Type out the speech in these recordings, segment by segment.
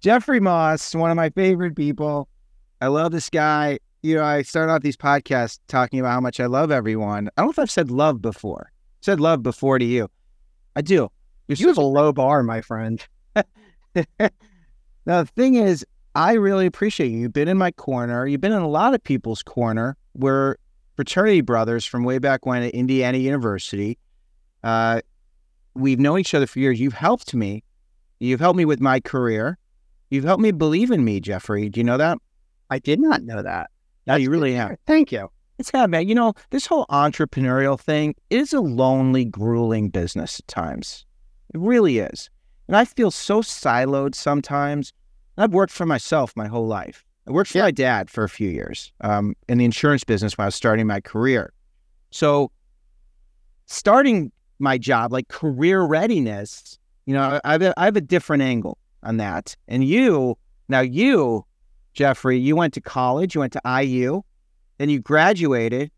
Jeffrey Moss, one of my favorite people. I love this guy. You know, I start out these podcasts talking about how much I love everyone. I don't know if I've said love before. I said love before to you. I do. You're you have a low bar, my friend. now, the thing is, I really appreciate you. You've been in my corner. You've been in a lot of people's corner. We're fraternity brothers from way back when at Indiana University. Uh, we've known each other for years. You've helped me. You've helped me with my career. You've helped me believe in me, Jeffrey. Do you know that? I did not know that. Yeah, you really have. Thank you. It's yeah, man. You know, this whole entrepreneurial thing is a lonely, grueling business at times. It really is. And I feel so siloed sometimes. I've worked for myself my whole life. I worked for yeah. my dad for a few years um, in the insurance business when I was starting my career. So, starting my job, like career readiness, you know, I have a, I have a different angle on that. And you, now you, Jeffrey, you went to college, you went to IU, then you graduated,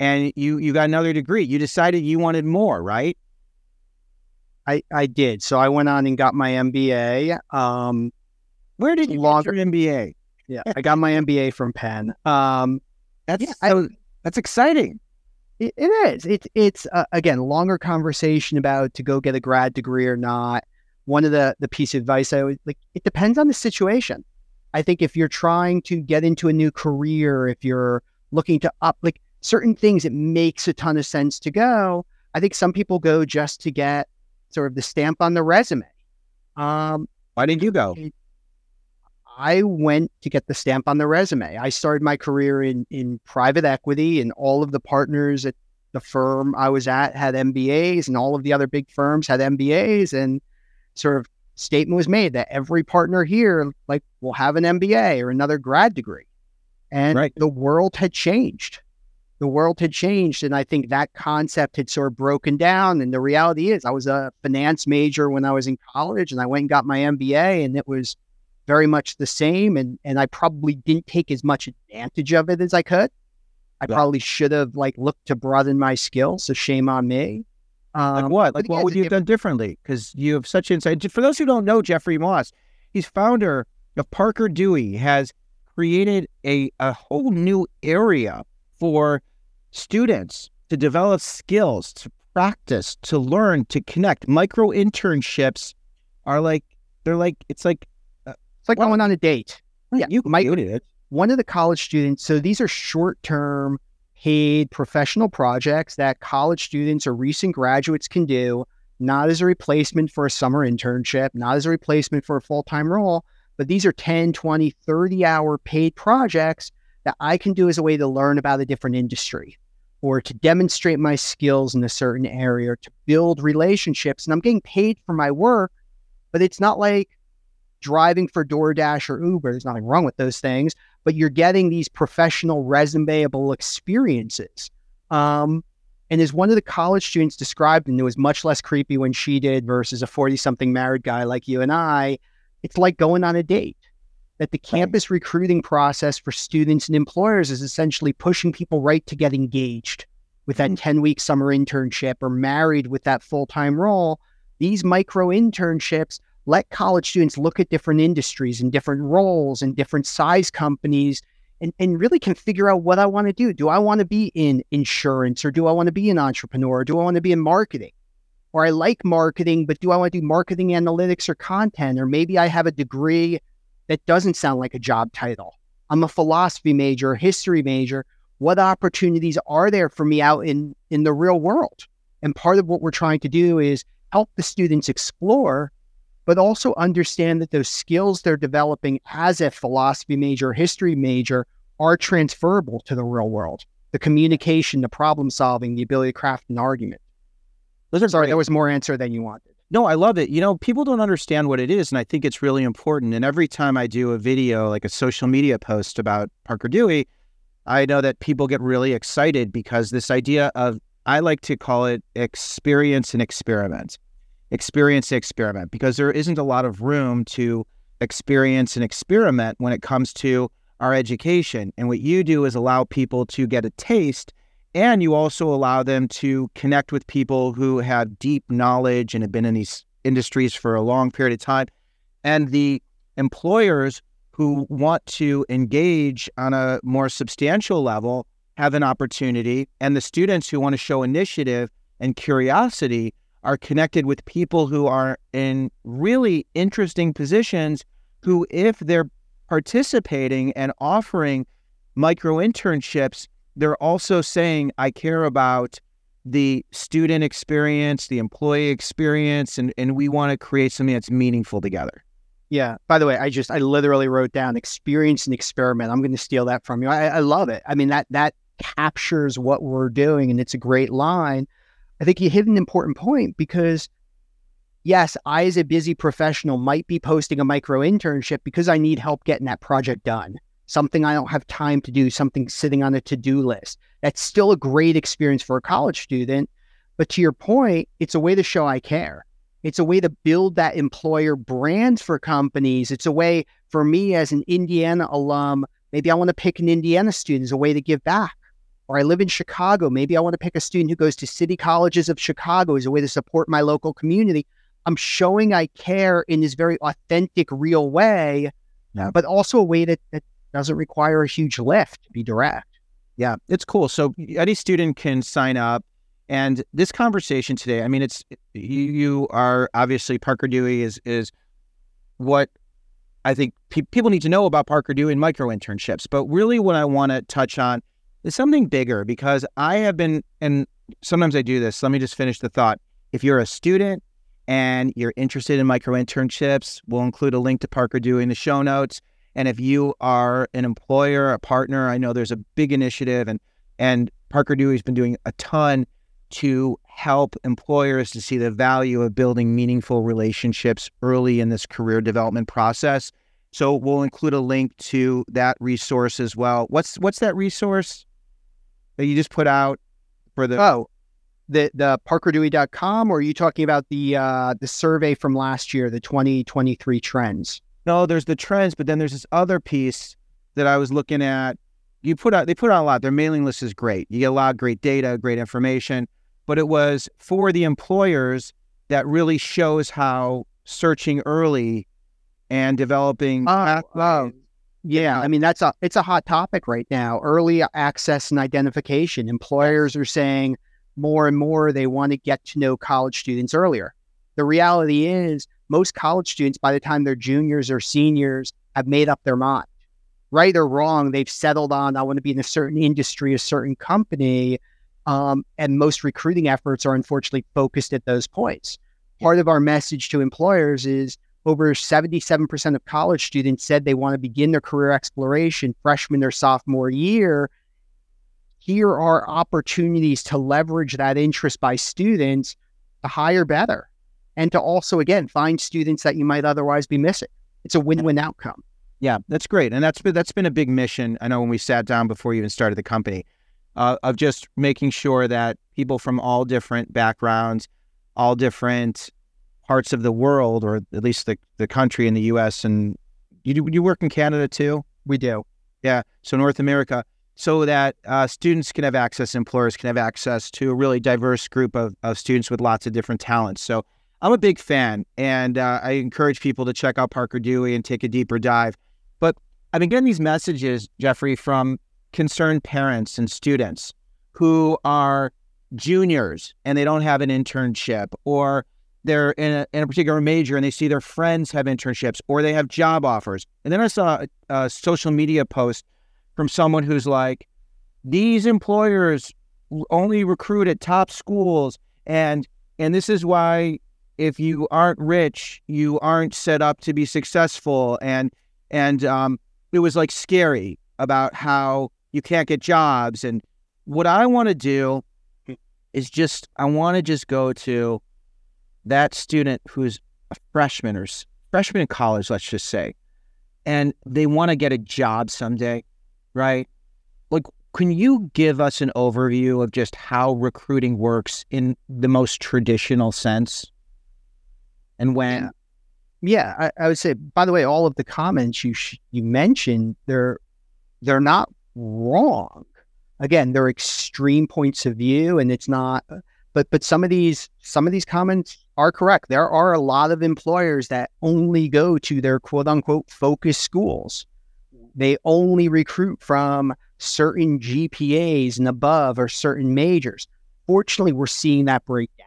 and you you got another degree. You decided you wanted more, right? I I did. So I went on and got my MBA. Um, Where did you longer, get your MBA? Yeah, I got my MBA from Penn. Um, that's yeah, I, that's exciting. It, it is. It, it's uh, again longer conversation about to go get a grad degree or not. One of the the piece of advice I always like. It depends on the situation. I think if you're trying to get into a new career, if you're looking to up like certain things, it makes a ton of sense to go. I think some people go just to get sort of the stamp on the resume. Um, Why didn't you go? I went to get the stamp on the resume. I started my career in in private equity, and all of the partners at the firm I was at had MBAs, and all of the other big firms had MBAs, and sort of statement was made that every partner here like will have an MBA or another grad degree, and right. the world had changed. The world had changed, and I think that concept had sort of broken down. And the reality is, I was a finance major when I was in college, and I went and got my MBA, and it was very much the same. And and I probably didn't take as much advantage of it as I could. I yeah. probably should have like looked to broaden my skills. So shame on me. Um, like what? Like what would you have done differently? Because you have such insight. For those who don't know Jeffrey Moss, he's founder of Parker Dewey. Has created a a whole new area for students to develop skills, to practice, to learn, to connect. Micro internships are like they're like it's like it's like well, going on a date. Yeah, you might. It. One of the college students. So these are short term paid professional projects that college students or recent graduates can do, not as a replacement for a summer internship, not as a replacement for a full time role, but these are 10, 20, 30 hour paid projects that I can do as a way to learn about a different industry or to demonstrate my skills in a certain area or to build relationships. And I'm getting paid for my work, but it's not like driving for DoorDash or Uber. There's nothing wrong with those things, but you're getting these professional resumeable experiences. Um, and as one of the college students described, and it was much less creepy when she did versus a 40 something married guy like you and I, it's like going on a date. That the campus right. recruiting process for students and employers is essentially pushing people right to get engaged with that mm-hmm. 10 week summer internship or married with that full time role. These micro internships let college students look at different industries and different roles and different size companies and, and really can figure out what I want to do. Do I want to be in insurance or do I want to be an entrepreneur? Or do I want to be in marketing? Or I like marketing, but do I want to do marketing analytics or content? Or maybe I have a degree that doesn't sound like a job title. I'm a philosophy major, history major. What opportunities are there for me out in, in the real world? And part of what we're trying to do is help the students explore but also understand that those skills they're developing as a philosophy major, history major are transferable to the real world. The communication, the problem solving, the ability to craft an argument. Those are Sorry, great. that was more answer than you wanted. No, I love it. You know, people don't understand what it is, and I think it's really important. And every time I do a video, like a social media post about Parker Dewey, I know that people get really excited because this idea of, I like to call it experience and experiment experience the experiment because there isn't a lot of room to experience and experiment when it comes to our education. And what you do is allow people to get a taste and you also allow them to connect with people who have deep knowledge and have been in these industries for a long period of time. And the employers who want to engage on a more substantial level have an opportunity, and the students who want to show initiative and curiosity are connected with people who are in really interesting positions who, if they're participating and offering micro internships, they're also saying, I care about the student experience, the employee experience, and, and we want to create something that's meaningful together. Yeah. By the way, I just I literally wrote down experience and experiment. I'm going to steal that from you. I, I love it. I mean that that captures what we're doing, and it's a great line. I think you hit an important point because yes, I as a busy professional might be posting a micro internship because I need help getting that project done. Something I don't have time to do, something sitting on a to-do list. That's still a great experience for a college student. But to your point, it's a way to show I care. It's a way to build that employer brand for companies. It's a way for me as an Indiana alum, maybe I want to pick an Indiana student as a way to give back. Or I live in Chicago. Maybe I want to pick a student who goes to city colleges of Chicago as a way to support my local community. I'm showing I care in this very authentic, real way, yeah. but also a way that, that doesn't require a huge lift to be direct. Yeah, it's cool. So any student can sign up and this conversation today, I mean, it's you, you are obviously Parker Dewey is is what I think pe- people need to know about Parker Dewey and micro internships. But really, what I want to touch on is something bigger because I have been, and sometimes I do this. Let me just finish the thought. If you're a student and you're interested in micro internships, we'll include a link to Parker Dewey in the show notes. And if you are an employer, a partner, I know there's a big initiative, and and Parker Dewey's been doing a ton to help employers to see the value of building meaningful relationships early in this career development process. So we'll include a link to that resource as well. What's what's that resource that you just put out for the Oh, the the parkerdewey.com or are you talking about the uh the survey from last year, the 2023 trends? No, there's the trends, but then there's this other piece that I was looking at. You put out they put out a lot. Their mailing list is great. You get a lot of great data, great information but it was for the employers that really shows how searching early and developing. Oh, yeah, I mean that's a it's a hot topic right now. Early access and identification. Employers are saying more and more they want to get to know college students earlier. The reality is most college students by the time they're juniors or seniors have made up their mind. Right or wrong, they've settled on I want to be in a certain industry, a certain company, um, and most recruiting efforts are unfortunately focused at those points. Part of our message to employers is over 77% of college students said they want to begin their career exploration freshman or sophomore year. Here are opportunities to leverage that interest by students to hire better and to also, again, find students that you might otherwise be missing. It's a win win outcome. Yeah, that's great. And that's been, that's been a big mission. I know when we sat down before you even started the company, uh, of just making sure that people from all different backgrounds, all different parts of the world, or at least the, the country in the U.S. and you you work in Canada too. We do, yeah. So North America, so that uh, students can have access, employers can have access to a really diverse group of, of students with lots of different talents. So I'm a big fan, and uh, I encourage people to check out Parker Dewey and take a deeper dive. But I've been getting these messages, Jeffrey, from concerned parents and students who are juniors and they don't have an internship or they're in a, in a particular major and they see their friends have internships or they have job offers. And then I saw a, a social media post from someone who's like, these employers only recruit at top schools and and this is why if you aren't rich you aren't set up to be successful and and um, it was like scary about how you can't get jobs. And what I want to do is just, I want to just go to that student who's a freshman or freshman in college, let's just say, and they want to get a job someday, right? Like, can you give us an overview of just how recruiting works in the most traditional sense? And when? Yeah, yeah I, I, would say. By the way, all of the comments you sh- you mentioned, they're they're not wrong. Again, they're extreme points of view, and it's not. But but some of these some of these comments are correct. There are a lot of employers that only go to their quote unquote focus schools. They only recruit from certain GPAs and above or certain majors. Fortunately, we're seeing that breakdown.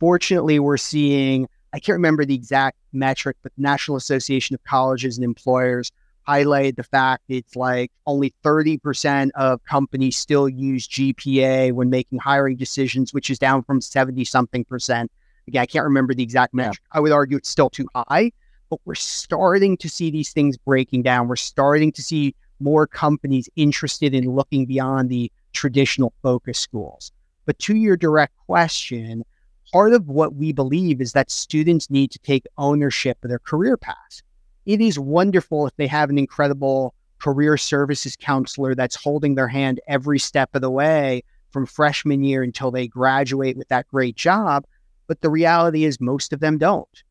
Fortunately, we're seeing, I can't remember the exact metric, but the National Association of Colleges and Employers highlighted the fact it's like only 30% of companies still use GPA when making hiring decisions, which is down from 70 something percent. Again, I can't remember the exact metric. Yeah. I would argue it's still too high, but we're starting to see these things breaking down. We're starting to see more companies interested in looking beyond the traditional focus schools. But to your direct question, part of what we believe is that students need to take ownership of their career path it is wonderful if they have an incredible career services counselor that's holding their hand every step of the way from freshman year until they graduate with that great job. But the reality is, most of them don't.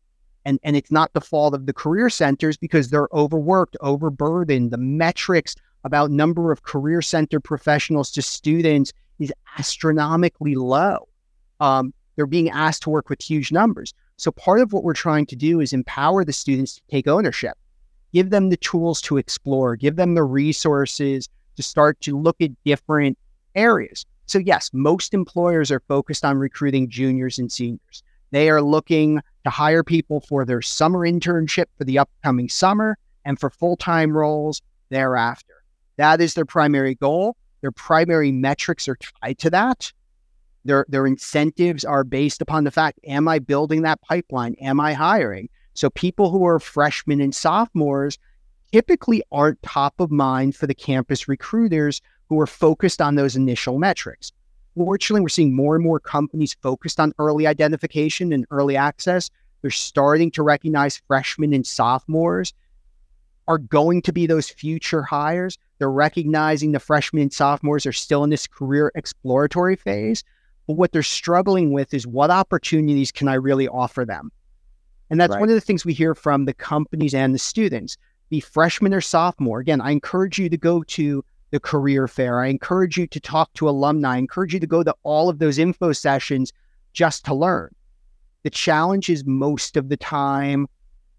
And, and it's not the fault of the career centers because they're overworked, overburdened. The metrics about number of career center professionals to students is astronomically low. Um, they're being asked to work with huge numbers. So part of what we're trying to do is empower the students to take ownership, give them the tools to explore, give them the resources to start to look at different areas. So yes, most employers are focused on recruiting juniors and seniors. They are looking to hire people for their summer internship for the upcoming summer and for full-time roles thereafter. That is their primary goal. Their primary metrics are tied to that. Their their incentives are based upon the fact: Am I building that pipeline? Am I hiring? So people who are freshmen and sophomores typically aren't top of mind for the campus recruiters who are focused on those initial metrics. Fortunately, we're seeing more and more companies focused on early identification and early access. They're starting to recognize freshmen and sophomores are going to be those future hires. They're recognizing the freshmen and sophomores are still in this career exploratory phase. But what they're struggling with is what opportunities can I really offer them? And that's right. one of the things we hear from the companies and the students. Be freshman or sophomore. Again, I encourage you to go to the career fair. I encourage you to talk to alumni. I encourage you to go to all of those info sessions just to learn. The challenge is most of the time,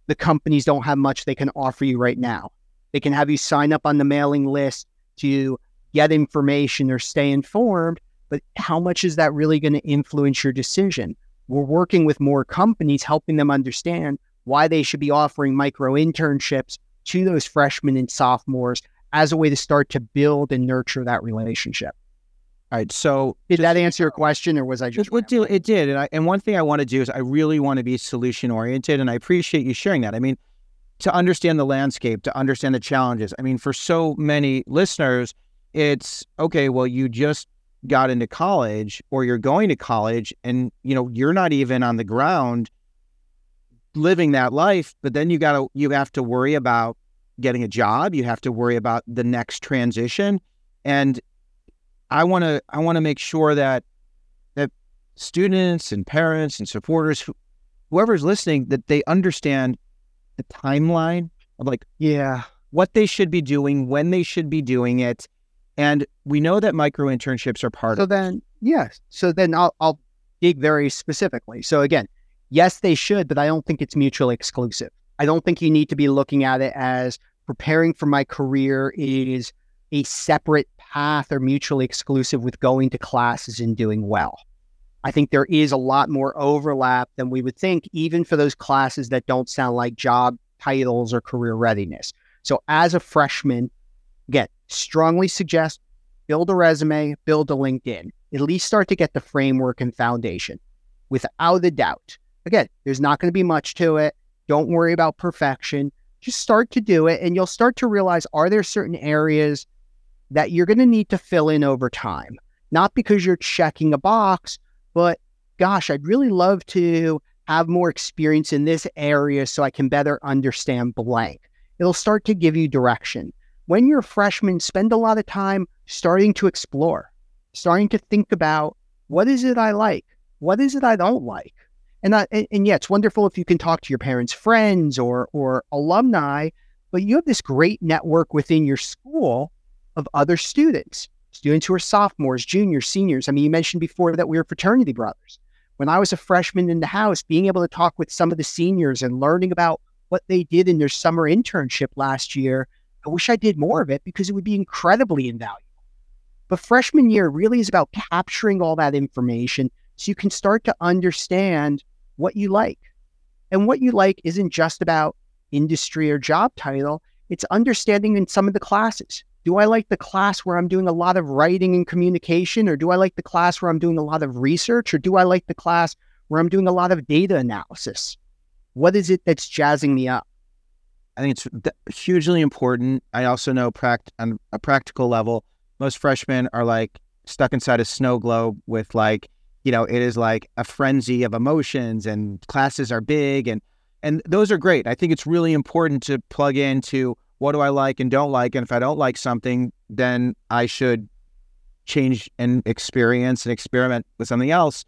the companies don't have much they can offer you right now. They can have you sign up on the mailing list to get information or stay informed, but how much is that really going to influence your decision? We're working with more companies, helping them understand why they should be offering micro internships to those freshmen and sophomores as a way to start to build and nurture that relationship. All right. So did that answer your question or was I just it, it did, it did. And I, and one thing I want to do is I really want to be solution oriented and I appreciate you sharing that. I mean, to understand the landscape, to understand the challenges. I mean, for so many listeners, it's okay, well, you just got into college or you're going to college and you know you're not even on the ground living that life but then you got to you have to worry about getting a job you have to worry about the next transition and i want to i want to make sure that that students and parents and supporters whoever's listening that they understand the timeline of like yeah what they should be doing when they should be doing it and we know that micro internships are part of. so of then, yes. So then I'll, I'll dig very specifically. So again, yes, they should, but I don't think it's mutually exclusive. I don't think you need to be looking at it as preparing for my career is a separate path or mutually exclusive with going to classes and doing well. I think there is a lot more overlap than we would think, even for those classes that don't sound like job titles or career readiness. So, as a freshman, Again, strongly suggest build a resume, build a LinkedIn, at least start to get the framework and foundation without a doubt. Again, there's not going to be much to it. Don't worry about perfection. Just start to do it and you'll start to realize are there certain areas that you're going to need to fill in over time? Not because you're checking a box, but gosh, I'd really love to have more experience in this area so I can better understand blank. It'll start to give you direction when you're a freshman, spend a lot of time starting to explore, starting to think about what is it I like? What is it I don't like? And, I, and, and yeah, it's wonderful if you can talk to your parents' friends or, or alumni, but you have this great network within your school of other students, students who are sophomores, juniors, seniors. I mean, you mentioned before that we were fraternity brothers. when I was a freshman in the house, being able to talk with some of the seniors and learning about what they did in their summer internship last year, I wish I did more of it because it would be incredibly invaluable. But freshman year really is about capturing all that information so you can start to understand what you like. And what you like isn't just about industry or job title, it's understanding in some of the classes. Do I like the class where I'm doing a lot of writing and communication, or do I like the class where I'm doing a lot of research, or do I like the class where I'm doing a lot of data analysis? What is it that's jazzing me up? I think it's hugely important. I also know pract- on a practical level, most freshmen are like stuck inside a snow globe with like, you know, it is like a frenzy of emotions and classes are big and and those are great. I think it's really important to plug into what do I like and don't like and if I don't like something, then I should change and experience and experiment with something else.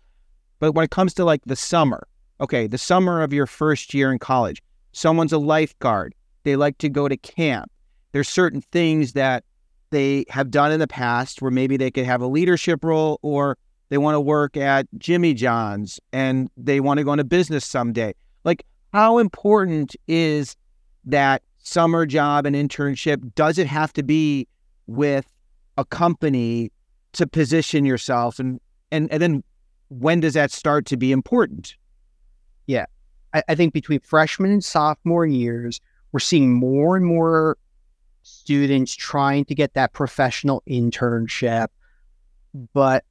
But when it comes to like the summer, okay, the summer of your first year in college, someone's a lifeguard, they like to go to camp. There's certain things that they have done in the past where maybe they could have a leadership role or they want to work at Jimmy John's and they want to go into business someday. Like, how important is that summer job and internship? Does it have to be with a company to position yourself? And, and, and then when does that start to be important? Yeah. I, I think between freshman and sophomore years, we're seeing more and more students trying to get that professional internship, but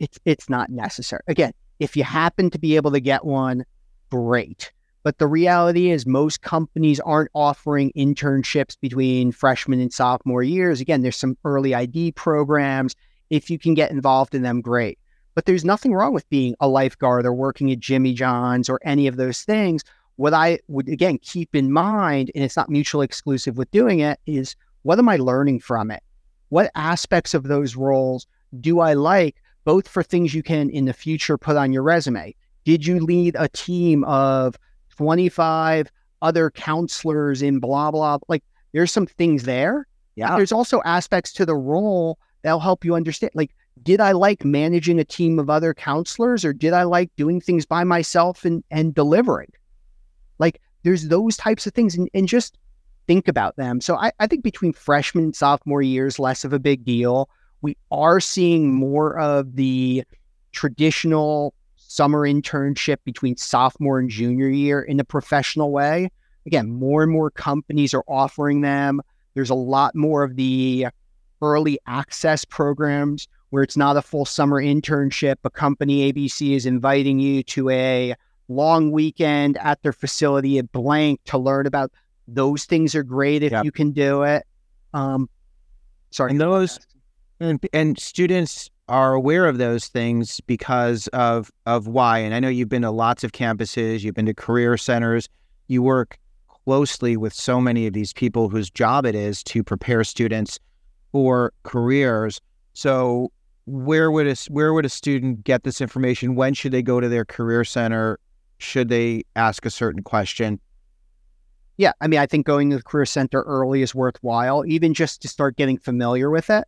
it's it's not necessary. Again, if you happen to be able to get one, great. But the reality is most companies aren't offering internships between freshman and sophomore years. Again, there's some early ID programs. If you can get involved in them, great. But there's nothing wrong with being a lifeguard or working at Jimmy John's or any of those things what I would again keep in mind, and it's not mutually exclusive with doing it, is what am I learning from it? What aspects of those roles do I like, both for things you can in the future put on your resume? Did you lead a team of 25 other counselors in blah, blah? Like there's some things there. Yeah. There's also aspects to the role that'll help you understand. Like, did I like managing a team of other counselors or did I like doing things by myself and, and delivering? Like there's those types of things and, and just think about them. So I, I think between freshman and sophomore years, less of a big deal. We are seeing more of the traditional summer internship between sophomore and junior year in a professional way. Again, more and more companies are offering them. There's a lot more of the early access programs where it's not a full summer internship. A company ABC is inviting you to a long weekend at their facility at blank to learn about those things are great if yep. you can do it. Um, sorry. And those and, and students are aware of those things because of of why. And I know you've been to lots of campuses, you've been to career centers, you work closely with so many of these people whose job it is to prepare students for careers. So where would a where would a student get this information? When should they go to their career center? should they ask a certain question? Yeah, I mean, I think going to the career center early is worthwhile, even just to start getting familiar with it.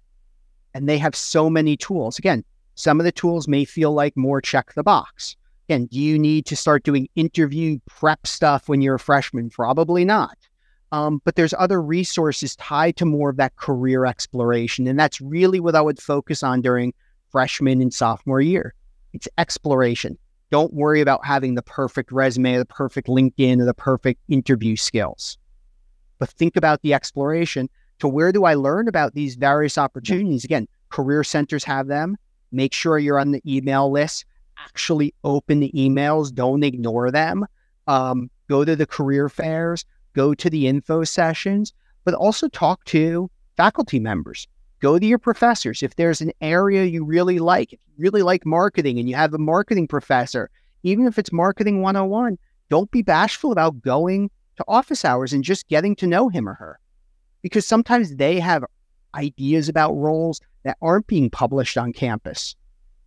And they have so many tools. Again, some of the tools may feel like more check the box. Again, do you need to start doing interview prep stuff when you're a freshman? Probably not. Um, but there's other resources tied to more of that career exploration. And that's really what I would focus on during freshman and sophomore year. It's exploration. Don't worry about having the perfect resume, the perfect LinkedIn, or the perfect interview skills. But think about the exploration to where do I learn about these various opportunities? Again, career centers have them. Make sure you're on the email list. Actually open the emails. Don't ignore them. Um, go to the career fairs, go to the info sessions, but also talk to faculty members go to your professors. If there's an area you really like, if you really like marketing and you have a marketing professor, even if it's marketing 101, don't be bashful about going to office hours and just getting to know him or her. Because sometimes they have ideas about roles that aren't being published on campus.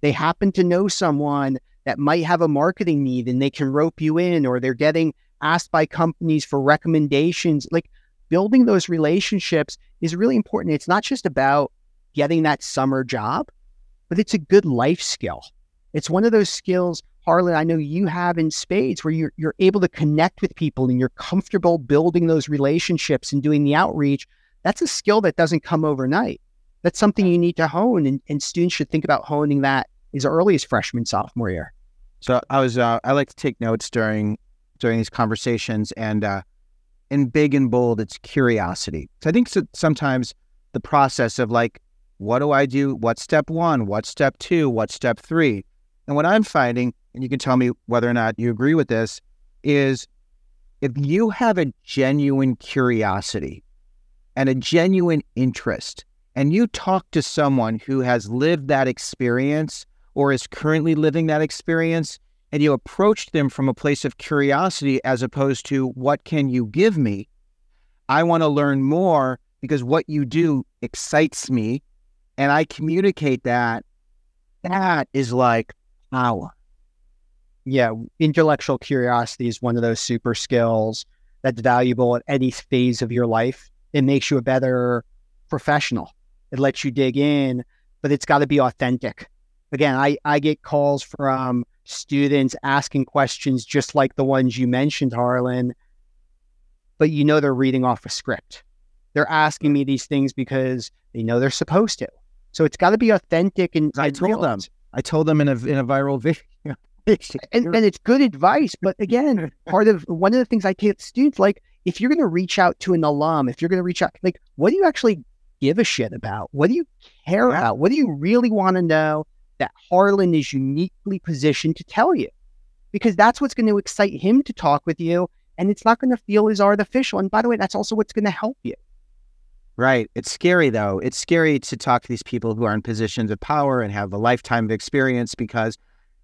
They happen to know someone that might have a marketing need and they can rope you in, or they're getting asked by companies for recommendations. Like building those relationships is really important. It's not just about getting that summer job, but it's a good life skill. It's one of those skills Harlan, I know you have in spades where you're, you're able to connect with people and you're comfortable building those relationships and doing the outreach. That's a skill that doesn't come overnight. That's something you need to hone, and, and students should think about honing that as early as freshman, sophomore year. So I was, uh, I like to take notes during during these conversations, and uh, in big and bold, it's curiosity. So I think so, sometimes the process of like, what do I do? What's step one? What's step two? What's step three? And what I'm finding, and you can tell me whether or not you agree with this, is if you have a genuine curiosity and a genuine interest, and you talk to someone who has lived that experience or is currently living that experience, and you approach them from a place of curiosity as opposed to what can you give me? I want to learn more because what you do excites me and I communicate that. That is like power. Yeah, intellectual curiosity is one of those super skills that's valuable at any phase of your life. It makes you a better professional. It lets you dig in, but it's got to be authentic. Again, I, I get calls from students asking questions just like the ones you mentioned, Harlan, but you know they're reading off a script. They're asking me these things because they know they're supposed to. So it's got to be authentic and I told them. I told them in a in a viral video. and, and it's good advice, but again, part of one of the things I tell students, like if you're going to reach out to an alum, if you're going to reach out, like what do you actually give a shit about? What do you care yeah. about? What do you really want to know? that Harlan is uniquely positioned to tell you because that's what's going to excite him to talk with you. And it's not going to feel as artificial. And by the way, that's also what's going to help you. Right. It's scary, though. It's scary to talk to these people who are in positions of power and have a lifetime of experience because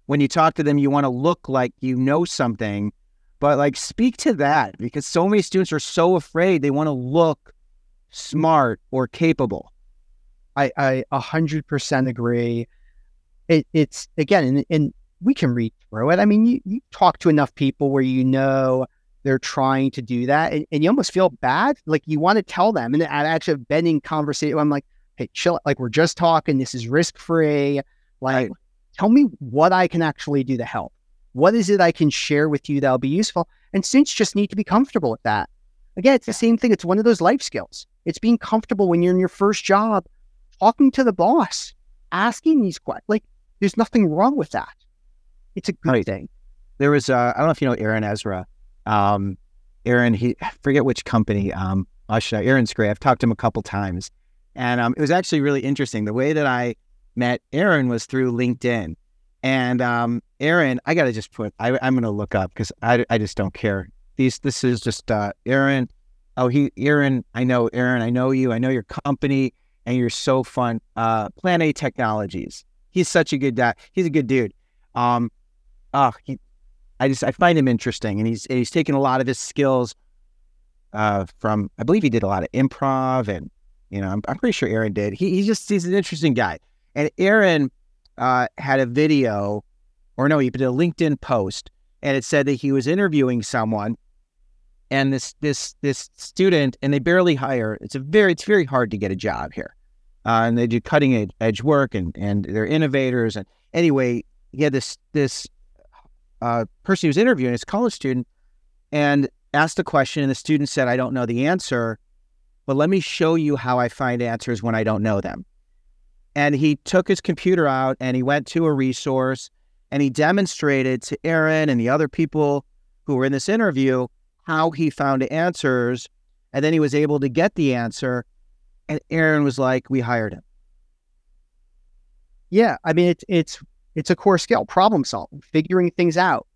when you talk to them, you want to look like you know something, but like speak to that because so many students are so afraid they want to look smart or capable. I, I 100% agree it, it's again, and, and we can read through it. I mean, you, you talk to enough people where you know they're trying to do that, and, and you almost feel bad. Like you want to tell them, and I actually have been in conversation. I'm like, hey, chill. Like we're just talking. This is risk free. Like, right. tell me what I can actually do to help. What is it I can share with you that'll be useful? And students just need to be comfortable with that. Again, it's the same thing. It's one of those life skills. It's being comfortable when you're in your first job, talking to the boss, asking these questions. Like there's nothing wrong with that. It's a good right. thing. There was, uh, I don't know if you know Aaron Ezra. Um, Aaron, he I forget which company. Um, should Aaron's great. I've talked to him a couple times, and um, it was actually really interesting. The way that I met Aaron was through LinkedIn, and um, Aaron, I gotta just put. I, am gonna look up because I, I just don't care. These this is just uh, Aaron. Oh, he Aaron. I know Aaron. I know you. I know your company, and you're so fun. Uh, Plan A Technologies he's such a good guy. He's a good dude. Um, oh, he, I just I find him interesting, and he's he's taken a lot of his skills uh, from I believe he did a lot of improv, and you know I'm, I'm pretty sure Aaron did. He he's just he's an interesting guy, and Aaron uh, had a video, or no, he did a LinkedIn post, and it said that he was interviewing someone, and this this this student, and they barely hire. It's a very it's very hard to get a job here uh, and they do cutting edge work and and they're innovators. And anyway, he had this this uh, person he was interviewing, this college student, and asked a question, and the student said, "I don't know the answer, but let me show you how I find answers when I don't know them." And he took his computer out and he went to a resource and he demonstrated to Aaron and the other people who were in this interview how he found answers. And then he was able to get the answer and Aaron was like, we hired him. Yeah. I mean, it's, it's, it's a core skill, problem solving, figuring things out.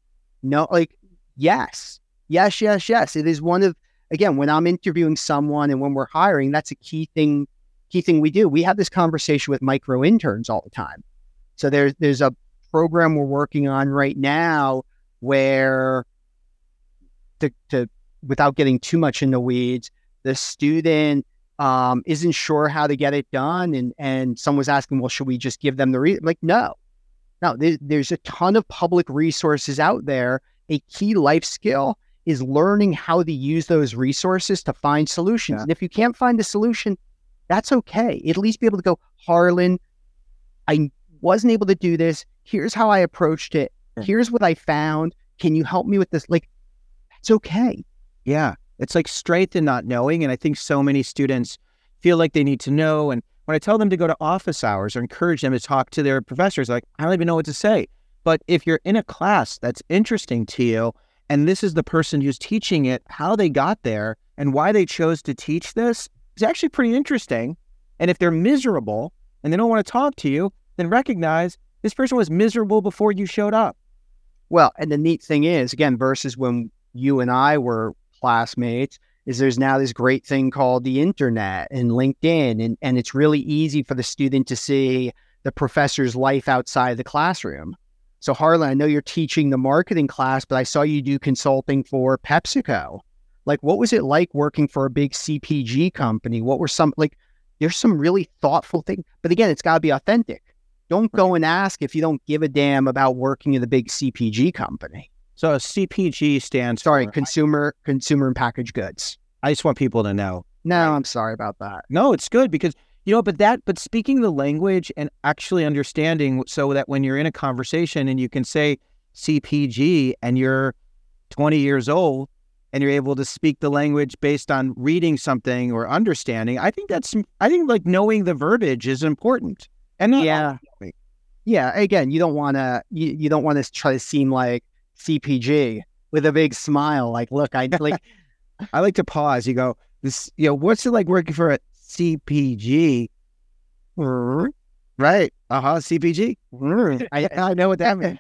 No, like, yes, yes, yes, yes. It is one of, again, when I'm interviewing someone and when we're hiring, that's a key thing, key thing we do. We have this conversation with micro interns all the time. So there's, there's a program we're working on right now where to, to without getting too much in the weeds, the student um, isn't sure how to get it done, and and someone was asking, well, should we just give them the reason like? No, no. There's, there's a ton of public resources out there. A key life skill is learning how to use those resources to find solutions. Yeah. And if you can't find a solution, that's okay. At least be able to go, Harlan, I wasn't able to do this. Here's how I approached it. Here's what I found. Can you help me with this? Like, it's okay. Yeah. It's like strength in not knowing. And I think so many students feel like they need to know. And when I tell them to go to office hours or encourage them to talk to their professors, like, I don't even know what to say. But if you're in a class that's interesting to you, and this is the person who's teaching it, how they got there and why they chose to teach this is actually pretty interesting. And if they're miserable and they don't want to talk to you, then recognize this person was miserable before you showed up. Well, and the neat thing is, again, versus when you and I were classmates, is there's now this great thing called the internet and LinkedIn. And, and it's really easy for the student to see the professor's life outside the classroom. So, Harlan, I know you're teaching the marketing class, but I saw you do consulting for PepsiCo. Like, what was it like working for a big CPG company? What were some, like, there's some really thoughtful things. But again, it's got to be authentic. Don't go and ask if you don't give a damn about working in the big CPG company. So, CPG stands sorry, for consumer, consumer and packaged goods. I just want people to know. No, I'm sorry about that. No, it's good because you know, but that, but speaking the language and actually understanding so that when you're in a conversation and you can say CPG and you're 20 years old and you're able to speak the language based on reading something or understanding, I think that's, I think like knowing the verbiage is important. And not yeah, yeah. Again, you don't want to, you, you don't want to try to seem like CPG with a big smile. Like, look, I like, I like to pause. You go, this, you know, what's it like working for a CPG. Right. Uh huh. CPG. I, I know what that means.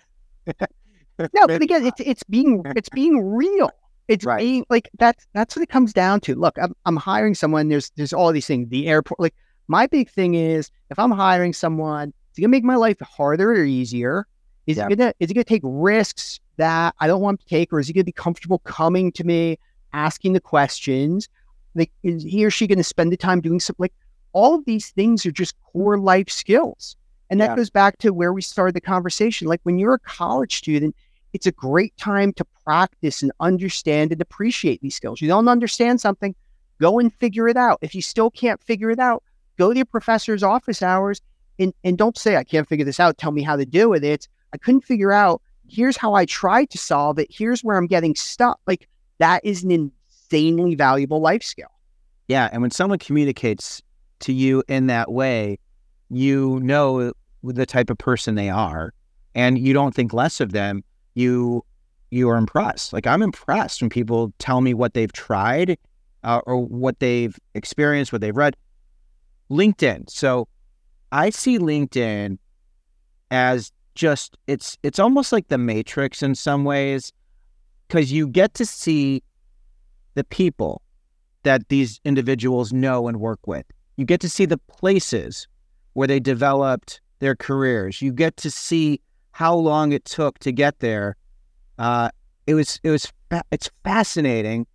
no, but again, it's it's being it's being real. It's right. being like that's that's what it comes down to. Look, I'm I'm hiring someone. There's there's all these things. The airport. Like my big thing is if I'm hiring someone, is it gonna make my life harder or easier? Is yeah. it gonna is it gonna take risks that I don't want to take, or is he gonna be comfortable coming to me, asking the questions? Like, is he or she going to spend the time doing something? Like, all of these things are just core life skills. And that yeah. goes back to where we started the conversation. Like, when you're a college student, it's a great time to practice and understand and appreciate these skills. You don't understand something, go and figure it out. If you still can't figure it out, go to your professor's office hours and, and don't say, I can't figure this out. Tell me how to do it. It's, I couldn't figure out. Here's how I tried to solve it. Here's where I'm getting stuck. Like, that is an insanely valuable life skill. Yeah. And when someone communicates to you in that way, you know the type of person they are and you don't think less of them. You you are impressed. Like I'm impressed when people tell me what they've tried uh, or what they've experienced, what they've read. LinkedIn. So I see LinkedIn as just it's it's almost like the matrix in some ways because you get to see the people that these individuals know and work with. You get to see the places where they developed their careers. You get to see how long it took to get there. Uh, it was it was it's fascinating.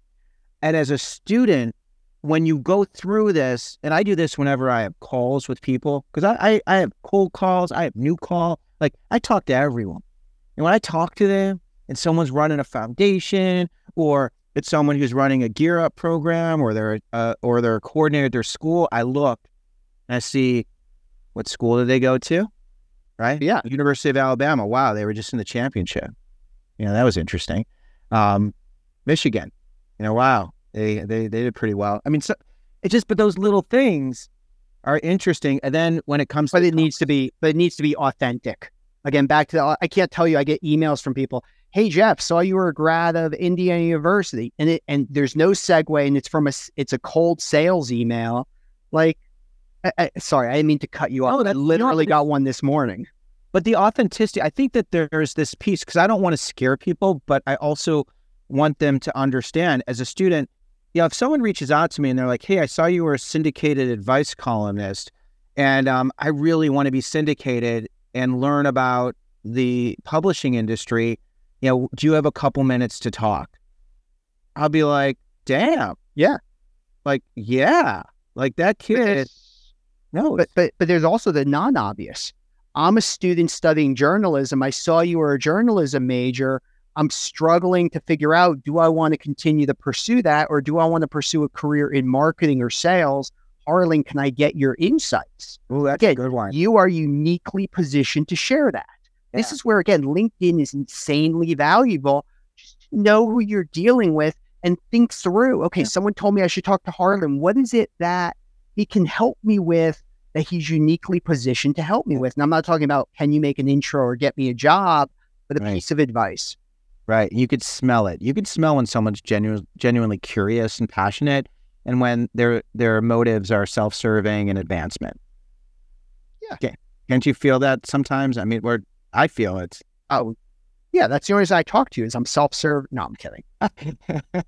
And as a student, when you go through this, and I do this whenever I have calls with people, because I, I, I have cold calls, I have new call. Like I talk to everyone. And when I talk to them and someone's running a foundation or it's someone who's running a gear up program or they're uh, or they're a coordinator at their school, I look and I see what school did they go to, right? Yeah, University of Alabama. Wow, they were just in the championship. You know that was interesting. Um, Michigan, you know, wow, they they they did pretty well. I mean, so it just but those little things are interesting. And then when it comes, but to it needs to be, but it needs to be authentic. Again, back to the, I can't tell you. I get emails from people hey Jeff, saw you were a grad of Indiana University, and it and there's no segue, and it's from a it's a cold sales email. Like, I, I, sorry, I didn't mean to cut you off. Oh, I literally got one this morning. But the authenticity, I think that there's this piece because I don't want to scare people, but I also want them to understand as a student. You know, if someone reaches out to me and they're like, "Hey, I saw you were a syndicated advice columnist, and um, I really want to be syndicated and learn about the publishing industry," you know, do you have a couple minutes to talk? I'll be like, damn, yeah, like yeah, like that kid. No, but but but there's also the non-obvious. I'm a student studying journalism. I saw you were a journalism major. I'm struggling to figure out do I want to continue to pursue that or do I want to pursue a career in marketing or sales? Harlan, can I get your insights? Oh, that's Again, a good one. You are uniquely positioned to share that. This is where again LinkedIn is insanely valuable. Just know who you're dealing with and think through. Okay, yeah. someone told me I should talk to Harlan. What is it that he can help me with that he's uniquely positioned to help me with? And I'm not talking about can you make an intro or get me a job, but a right. piece of advice. Right. You could smell it. You could smell when someone's genu- genuinely curious and passionate and when their their motives are self-serving and advancement. Yeah. Okay. Can't you feel that sometimes? I mean, where I feel it. Oh, yeah. That's the only reason I talk to you is I'm self-served. No, I'm kidding.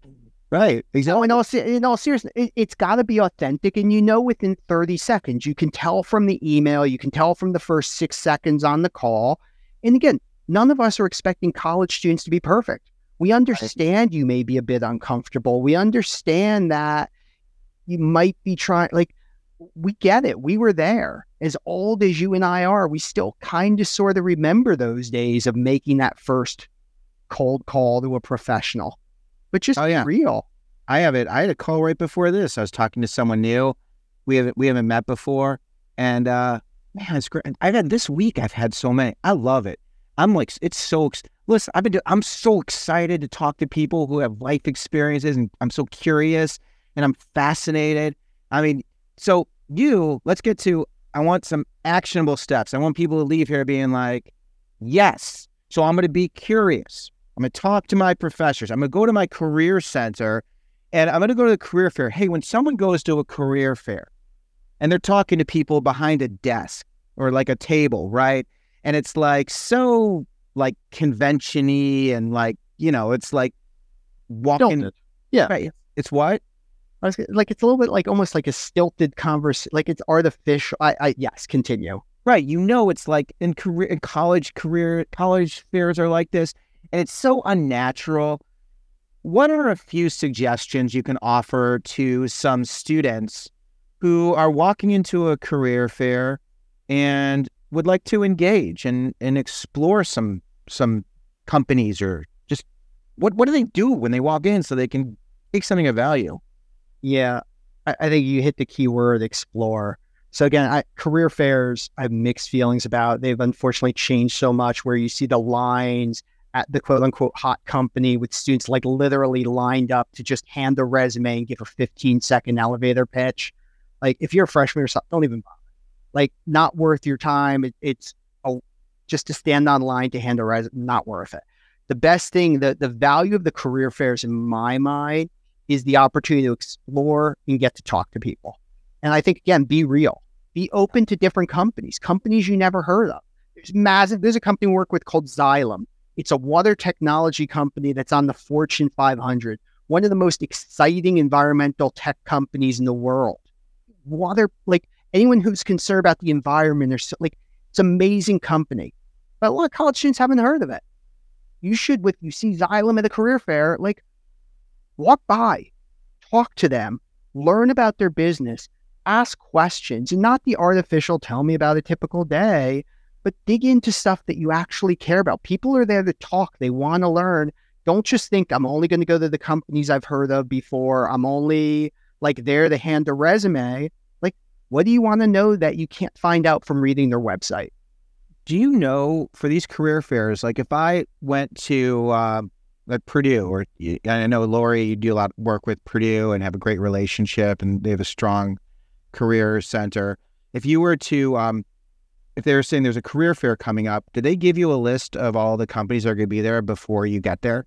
right. Exactly. No, in all, in all seriousness, it, it's got to be authentic. And you know, within 30 seconds, you can tell from the email, you can tell from the first six seconds on the call. And again, none of us are expecting college students to be perfect. We understand you may be a bit uncomfortable. We understand that you might be trying, like, we get it. We were there. As old as you and I are, we still kind of sort of remember those days of making that first cold call to a professional. But just oh, yeah. real. I have it. I had a call right before this. I was talking to someone new. We haven't we haven't met before. And uh man, it's great. I've had this week I've had so many. I love it. I'm like, it's so, listen, I've been, I'm so excited to talk to people who have life experiences and I'm so curious and I'm fascinated. I mean, so you, let's get to, I want some actionable steps. I want people to leave here being like, yes. So I'm going to be curious. I'm going to talk to my professors. I'm going to go to my career center and I'm going to go to the career fair. Hey, when someone goes to a career fair and they're talking to people behind a desk or like a table, right? And it's like so like conventiony and like you know it's like walking yeah. Right. it's what? I was like it's a little bit like almost like a stilted converse like it's artificial I, I yes continue. Right you know it's like in career in college career college fairs are like this and it's so unnatural. What are a few suggestions you can offer to some students who are walking into a career fair and would like to engage and and explore some some companies or just what what do they do when they walk in so they can take something of value? Yeah, I, I think you hit the key word explore. So again, I, career fairs, I have mixed feelings about. They've unfortunately changed so much where you see the lines at the quote unquote hot company with students like literally lined up to just hand a resume and give a 15 second elevator pitch. Like if you're a freshman or something, don't even bother like not worth your time. It, it's a, just to stand online to hand a resume, not worth it. The best thing, the, the value of the career fairs in my mind is the opportunity to explore and get to talk to people. And I think, again, be real, be open to different companies, companies you never heard of. There's massive, there's a company we work with called Xylem. It's a water technology company that's on the Fortune 500, one of the most exciting environmental tech companies in the world. Water, like anyone who's concerned about the environment or so, like it's amazing company. But a lot of college students haven't heard of it. You should, with you see Xylem at a career fair, like walk by, talk to them, learn about their business, ask questions, and not the artificial tell me about a typical day, but dig into stuff that you actually care about. People are there to talk, they want to learn. Don't just think I'm only going to go to the companies I've heard of before. I'm only like there to hand a resume. What do you want to know that you can't find out from reading their website? Do you know for these career fairs, like if I went to uh, like Purdue, or I know Lori, you do a lot of work with Purdue and have a great relationship, and they have a strong career center. If you were to, um, if they were saying there's a career fair coming up, do they give you a list of all the companies that are going to be there before you get there?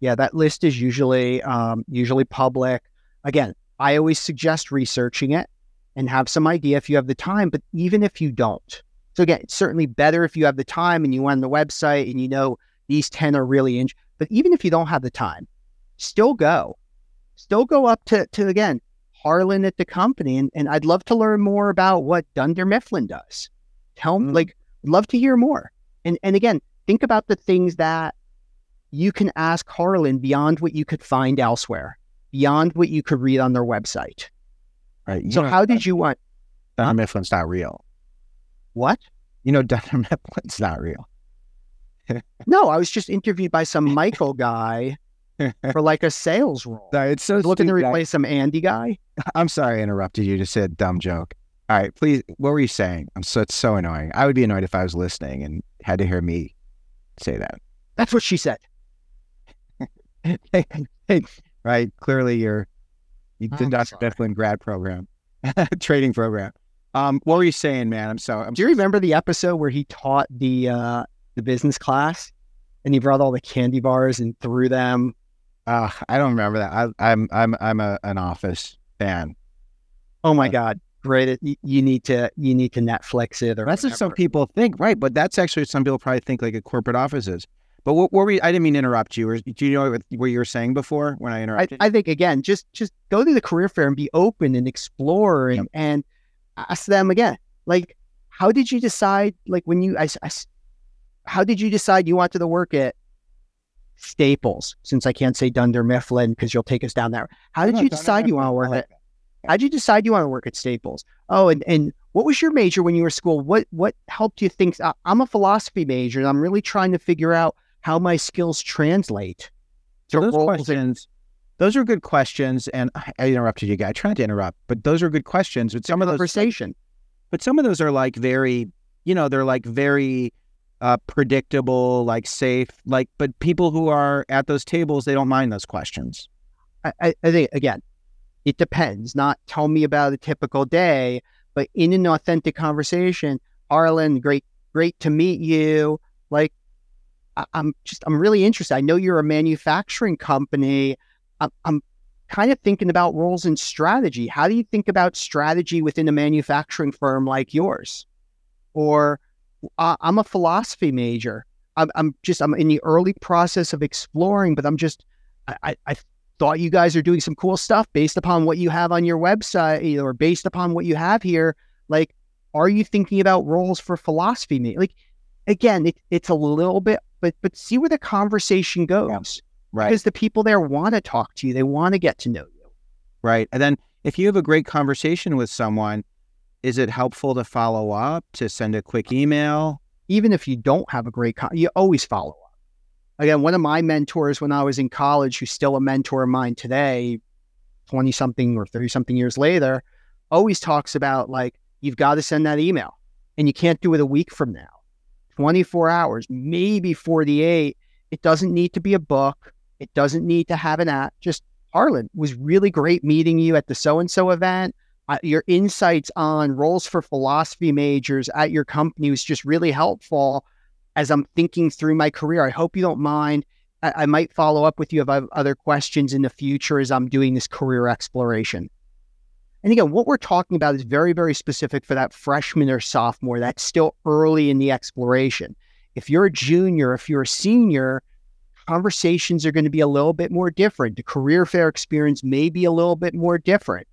Yeah, that list is usually um, usually public. Again, I always suggest researching it and have some idea if you have the time. But even if you don't, so again, it's certainly better if you have the time and you went on the website and you know these 10 are really in. But even if you don't have the time, still go. Still go up to, to again, Harlan at the company. And, and I'd love to learn more about what Dunder Mifflin does. Tell me, mm. like, love to hear more. And, and again, think about the things that you can ask Harlan beyond what you could find elsewhere, beyond what you could read on their website. Right. You so how did you want? Dunder huh? Mifflin's not real. What? You know, Dunder Mifflin's not real. no, I was just interviewed by some Michael guy for like a sales role. Sorry, it's so looking to replace some Andy guy. I'm sorry I interrupted you to say a dumb joke. All right, please. What were you saying? I'm so it's so annoying. I would be annoyed if I was listening and had to hear me say that. That's what she said. right. Clearly, you're you I'm did not sorry. Mifflin grad program, trading program. Um, what were you saying, man? I'm so. I'm Do you remember the episode where he taught the uh, the business class, and he brought all the candy bars and threw them? Uh, I don't remember that. I, I'm I'm I'm a, an Office fan. Oh my Uh, god, great! You, you need to you need to Netflix it or That's what some people think, right? But that's actually what some people probably think like a corporate office is. But what, were you, I didn't mean to interrupt you. Or, do you know what, what you were saying before when I I, interrupted? I think again, just just go to the career fair and be open and explore and, Yep. and ask them again, like, how did you decide? Like when you, I, I how did you decide you wanted to work at Staples? Since I can't say Dunder Mifflin because you'll take us down there. How did No, you Dunder decide you want to work I like at? How'd you decide you want to work at Staples? Oh, and, and what was your major when you were school? What what helped you think? I- I'm a philosophy major, and I'm really trying to figure out how my skills translate to those questions, those are good questions, and I I interrupted you, guy. I tried to interrupt, but those are good questions. But some of those, conversation. but some of those are like very, you know, they're like very uh, predictable, like safe, like. But people who are at those tables, they don't mind those questions. I, I, I think again, it depends. Not tell me about a typical day, but in an authentic conversation, Harlan, great, great to meet you. Like, I, I'm just, I'm really interested. I know you're a manufacturing company. I'm, I'm kind of thinking about roles and strategy. How do you think about strategy within a manufacturing firm like yours? Or uh, I'm a philosophy major. I'm, I'm just, I'm in the early process of exploring, but I'm just, I, I, I thought you guys are doing some cool stuff based upon what you have on your website or based upon what you have here. Like, are you thinking about roles for philosophy? Like, again, it, it's a little bit, but but see where the conversation goes Right. because the people there want to talk to you. They want to get to know you. Right. And then if you have a great conversation with someone, is it helpful to follow up, to send a quick email? Even if you don't have a great, con- you always follow up. Again, one of my mentors when I was in college, who's still a mentor of mine today, twenty something or thirty something years later, always talks about like you've got to send that email, and you can't do it a week from now. 24 hours, maybe 48. It doesn't need to be a book. It doesn't need to have an app. Just Harlan was really great meeting you at the so and so event. Uh, your insights on roles for philosophy majors at your company was just really helpful as I'm thinking through my career. I hope you don't mind. I, I might follow up with you if I have other questions in the future as I'm doing this career exploration. And again, what we're talking about is very, very specific for that freshman or sophomore. That's still early in the exploration. If you're a junior, if you're a senior, conversations are going to be a little bit more different. The career fair experience may be a little bit more different.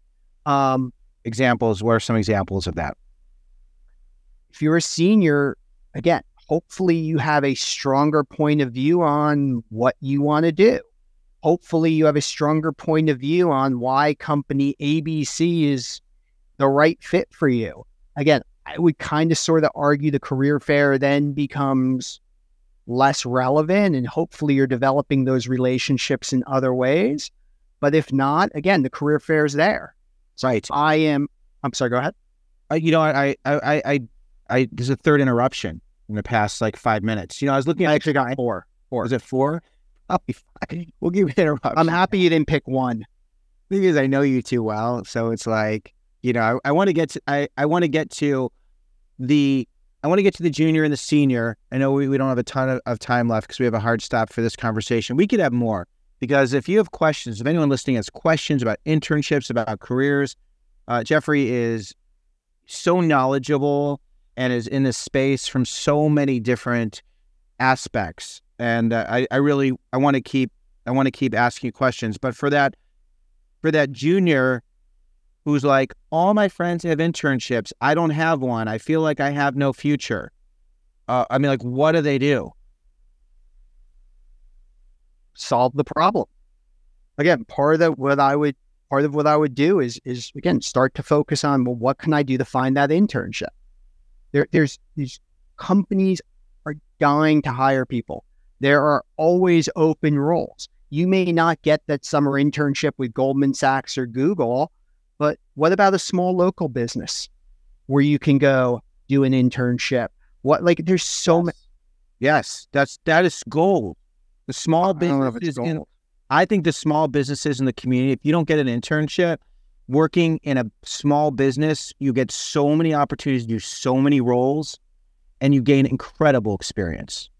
Um, Examples. What are some examples of that? if you're a senior, again, hopefully you have a stronger point of view on what you want to do. Hopefully you have a stronger point of view on why company ABC is the right fit for you. Again, I would kind of sort of argue the career fair then becomes less relevant and hopefully you're developing those relationships in other ways. But if not, again, the career fair is there. Right. I am, I'm sorry, go ahead. Uh, you know, I, I, I, I, I, there's a third interruption in the past like five minutes. You know, I was looking I at, actually got four. Four. was it four? I'll be fine. We'll give you interruption. I'm happy you didn't pick one. because I know you too well, so it's like you know I, I want to get to I, I want to get to the I want to get to the junior and the senior. I know we, we don't have a ton of, of time left because we have a hard stop for this conversation. We could have more because if you have questions, if anyone listening has questions about internships, about careers, uh, Jeffrey is so knowledgeable and is in this space from so many different aspects. And uh, I, I really I want to keep I want to keep asking you questions. But for that for that junior who's like, all my friends have internships. I don't have one. I feel like I have no future. Uh, I mean, like, what do they do? Solve the problem. Again, part of the, what I would part of what I would do is is again start to focus on well, what can I do to find that internship? There, there's these companies are dying to hire people. There are always open roles. You may not get that summer internship with Goldman Sachs or Google, but what about a small local business where you can go do an internship? What like there's so many Yes, that's that is gold. The small I don't know if it's businesses, in. I think the small businesses in the community. If you don't get an internship, working in a small business, you get so many opportunities to do so many roles, and you gain incredible experience.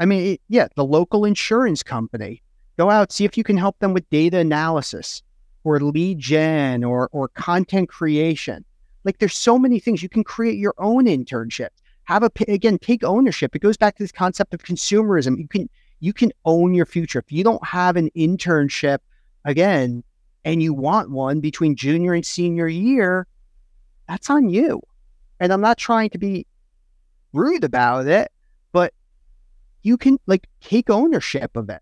I mean, yeah, the local insurance company. Go out, see if you can help them with data analysis or lead gen or or content creation. Like there's so many things you can create your own internship. Have a again, take ownership. It goes back to this concept of consumerism. You can you can own your future. If you don't have an internship again and you want one between junior and senior year, that's on you. And I'm not trying to be rude about it, you can like take ownership of it.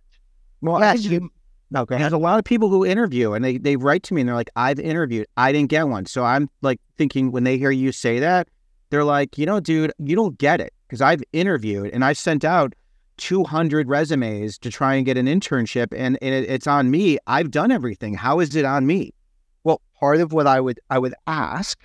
Well, I yes, you. No, go. There's a lot of people who interview and they, they write to me and they're like, I've interviewed, I didn't get one. So I'm like thinking when they hear you say that, they're like, you know, dude, you don't get it because I've interviewed and I've sent out 200 resumes to try and get an internship and, and it, it's on me. I've done everything. How is it on me? Well, part of what I would I would ask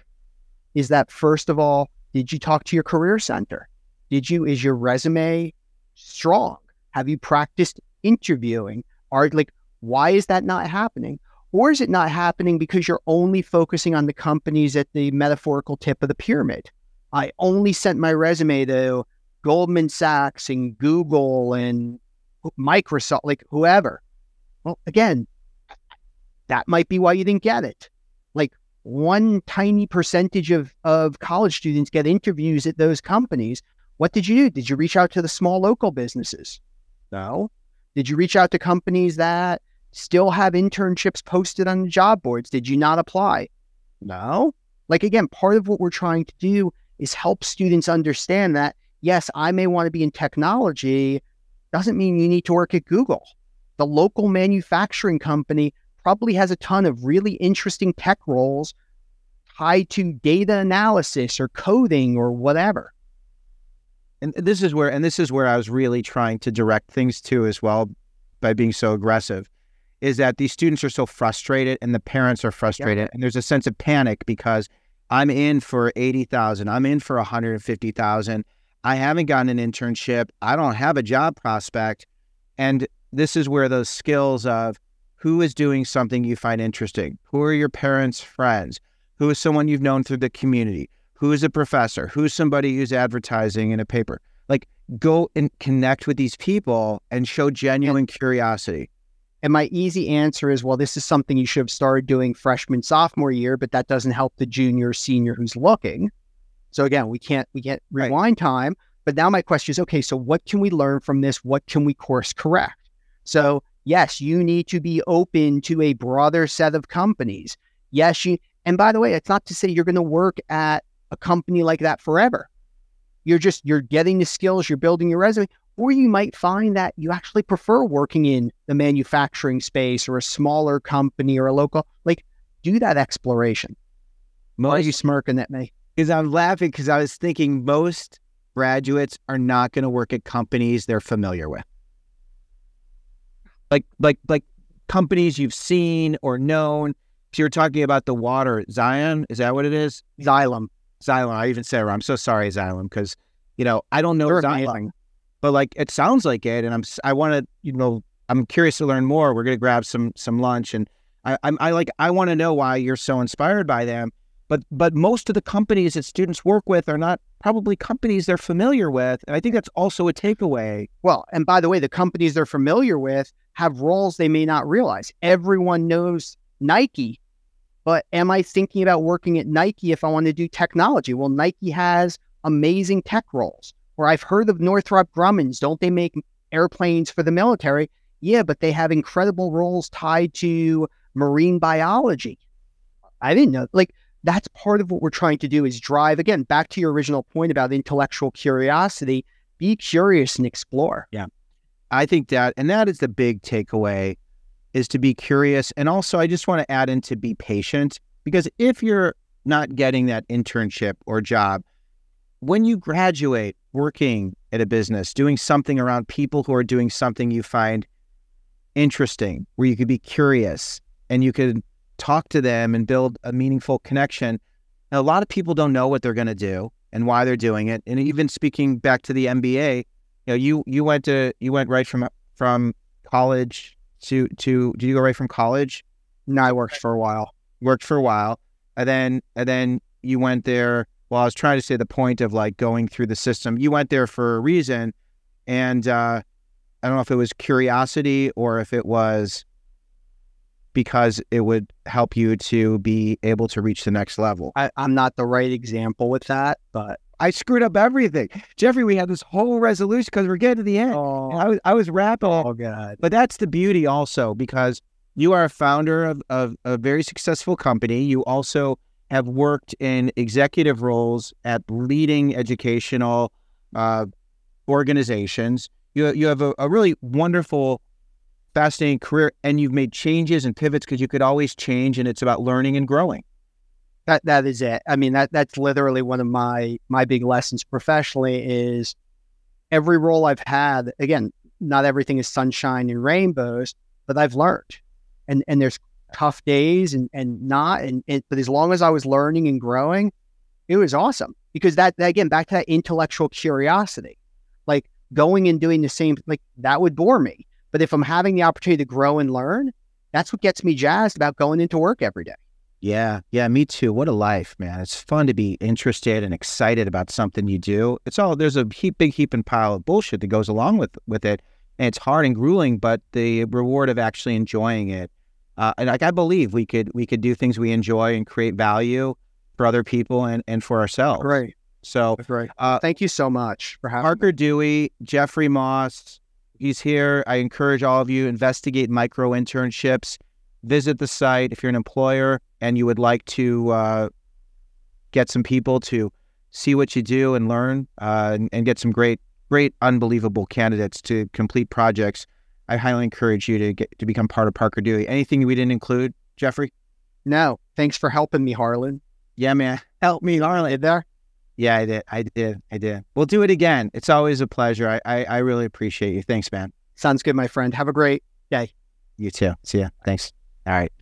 is that first of all, did you talk to your career center? Did you is your resume strong? Have you practiced interviewing? Are like why is that not happening? Or is it not happening because you're only focusing on the companies at the metaphorical tip of the pyramid? I only sent my resume to Goldman Sachs and Google and Microsoft, like whoever. Well, again, that might be why you didn't get it. Like one tiny percentage of, of college students get interviews at those companies. What did you do? Did you reach out to the small local businesses? No. Did you reach out to companies that still have internships posted on the job boards? Did you not apply? No. Like again, part of what we're trying to do is help students understand that yes, I may want to be in technology, doesn't mean you need to work at Google. The local manufacturing company probably has a ton of really interesting tech roles tied to data analysis or coding or whatever. And this is where, and this is where I was really trying to direct things to as well by being so aggressive, is that these students are so frustrated and the parents are frustrated, and there's a sense of panic because I'm in for eighty thousand, I'm in for one hundred and fifty thousand, I haven't gotten an internship, I don't have a job prospect, and this is where those skills of who is doing something you find interesting, who are your parents' friends, who is someone you've known through the community, who is a professor, who's somebody who's advertising in a paper. Like go and connect with these people and show genuine curiosity. And my easy answer is, well, this is something you should have started doing freshman, sophomore year, but that doesn't help the junior, senior who's looking. So again, we can't we can't Right. rewind time. But now my question is, okay, so what can we learn from this? What can we course correct? So yes, you need to be open to a broader set of companies. Yes, you and by the way, it's not to say you're going to work at a company like that forever. You're just you're getting the skills, you're building your resume, or you might find that you actually prefer working in the manufacturing space or a smaller company or a local. Like, do that exploration. Why are you smirking at me? because I'm laughing because I was thinking most graduates are not going to work at companies they're familiar with. Like like like companies you've seen or known. So you're talking about the water, Zion, is that what it is? Xylem. Xylem. I even said. I'm so sorry, Xylem, because you know I don't know They're Xylem, amazing. but like it sounds like it, and I'm I want to you know I'm curious to learn more. We're gonna grab some some lunch, and I I'm, I like I want to know why you're so inspired by them. But but most of the companies that students work with are not probably companies they're familiar with, and I think that's also a takeaway. Well, and by the way, the companies they're familiar with have roles they may not realize. Everyone knows Nike, but am I thinking about working at Nike if I want to do technology? Well, Nike has amazing tech roles. Or I've heard of Northrop Grumman's. Don't they make airplanes for the military? Yeah, but they have incredible roles tied to marine biology. I didn't know. Like, that's part of what we're trying to do is drive, again, back to your original point about intellectual curiosity. Be curious and explore. Yeah. I think that, and that is the big takeaway, is to be curious, and also I just want to add in to be patient because if you're not getting that internship or job, when you graduate working at a business, doing something around people who are doing something you find interesting, where you could be curious and you could talk to them and build a meaningful connection. A lot of people don't know what they're going to do and why they're doing it. And even speaking back to the MBA, you know, you you went to you went right from from college to to did you go right from college? No, I worked for a while. Worked for a while, and then and then you went there. Well, I was trying to say the point of like going through the system. You went there for a reason, and uh, I don't know if it was curiosity or if it was because it would help you to be able to reach the next level. I, I'm not the right example with that, but I screwed up everything. Jeffrey, we had this whole resolution because we're getting to the end. oh, I was I was wrapping oh god, But that's the beauty also because you are a founder of, of a very successful company. You also have worked in executive roles at leading educational uh, organizations. You, you have a, a really wonderful, fascinating career, and you've made changes and pivots because you could always change, and it's about learning and growing. That that is it. I mean that that's literally one of my my big lessons professionally is every role I've had. Again, not everything is sunshine and rainbows, but I've learned, and and there's tough days and and not and, and but as long as I was learning and growing, it was awesome because that, that again back to that intellectual curiosity, like going and doing the same like that would bore me. But if I'm having the opportunity to grow and learn, that's what gets me jazzed about going into work every day. Yeah, yeah, me too. What a life, man. It's fun to be interested and excited about something you do. It's all there's a heap big heap and pile of bullshit that goes along with with it. And it's hard and grueling, but the reward of actually enjoying it. Uh, and like I believe we could we could do things we enjoy and create value for other people and, and for ourselves. Right. So great. uh, Thank you so much for having me. Parker Dewey, Jeffrey Moss, he's here. I encourage all of you investigate micro internships. Visit the site if you're an employer and you would like to uh, get some people to see what you do and learn uh, and, and get some great, great, unbelievable candidates to complete projects. I highly encourage you to get to become part of Parker Dewey. Anything we didn't include, Jeffrey? No, thanks for helping me, Harlan. Yeah, man. Help me, Harlan. There? Yeah, I did. I did. I did. We'll do it again. It's always a pleasure. I, I, I really appreciate you. Thanks, man. Sounds good, my friend. Have a great day. You too. See ya. Thanks. All right.